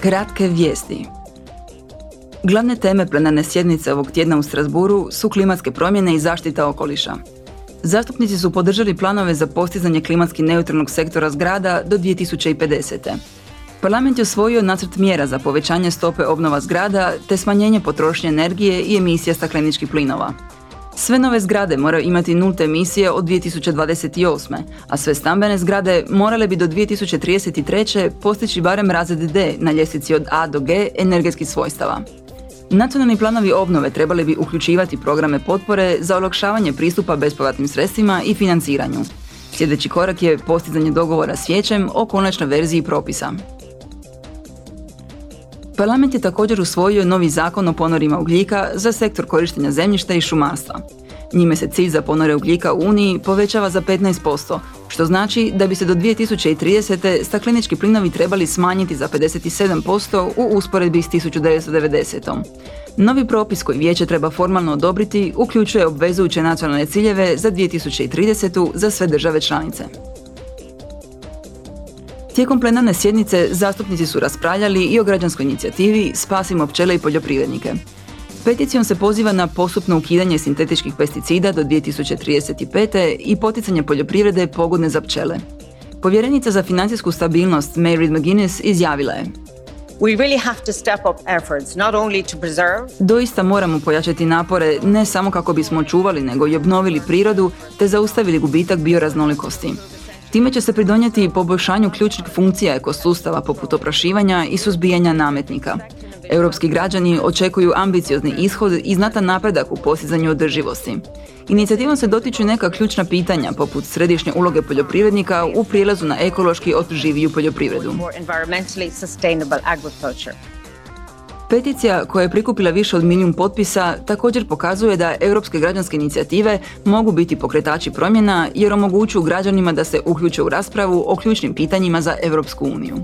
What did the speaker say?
Kratke vijesti. Glavne teme plenarne sjednice ovog tjedna u Strasburu su klimatske promjene i zaštita okoliša. Zastupnici su podržali planove za postizanje klimatski neutralnog sektora zgrada do 2050. Parlament je osvojio nacrt mjera za povećanje stope obnova zgrada te smanjenje potrošnje energije i emisija stakleničkih plinova. Sve nove zgrade moraju imati nulte emisije od 2028. a sve stambene zgrade morale bi do 2033. postići barem razred D na ljestvici od A do G energetskih svojstava. Nacionalni planovi obnove trebali bi uključivati programe potpore za olakšavanje pristupa bespovratnim sredstvima i financiranju. Sljedeći korak je postizanje dogovora s vijećem o konačnoj verziji propisa. Parlament je također usvojio novi zakon o ponorima ugljika za sektor korištenja zemljišta i šumarstva. Njime se cilj za ponore ugljika u Uniji povećava za 15%, što znači da bi se do 2030. staklenički plinovi trebali smanjiti za 57% u usporedbi s 1990. Novi propis koji vijeće treba formalno odobriti uključuje obvezujuće nacionalne ciljeve za 2030. za sve države članice. Tijekom plenarne sjednice zastupnici su raspravljali i o građanskoj inicijativi Spasimo pčele i poljoprivrednike. Peticijom se poziva na postupno ukidanje sintetičkih pesticida do 2035. i poticanje poljoprivrede pogodne za pčele. Povjerenica za financijsku stabilnost Mary McGuinness izjavila je We really have to step up efforts, not only to preserve. Doista moramo pojačati napore ne samo kako bismo očuvali, nego i obnovili prirodu te zaustavili gubitak bioraznolikosti. Time će se pridonijeti poboljšanju ključnih funkcija ekosustava poput oprašivanja i suzbijanja nametnika. Europski građani očekuju ambiciozni ishod i znatan napredak u postizanju održivosti. Inicijativom se dotiču neka ključna pitanja poput središnje uloge poljoprivrednika u prijelazu na ekološki održiviju poljoprivredu. Peticija koja je prikupila više od milijun potpisa također pokazuje da europske građanske inicijative mogu biti pokretači promjena jer omogućuju građanima da se uključe u raspravu o ključnim pitanjima za Europsku uniju.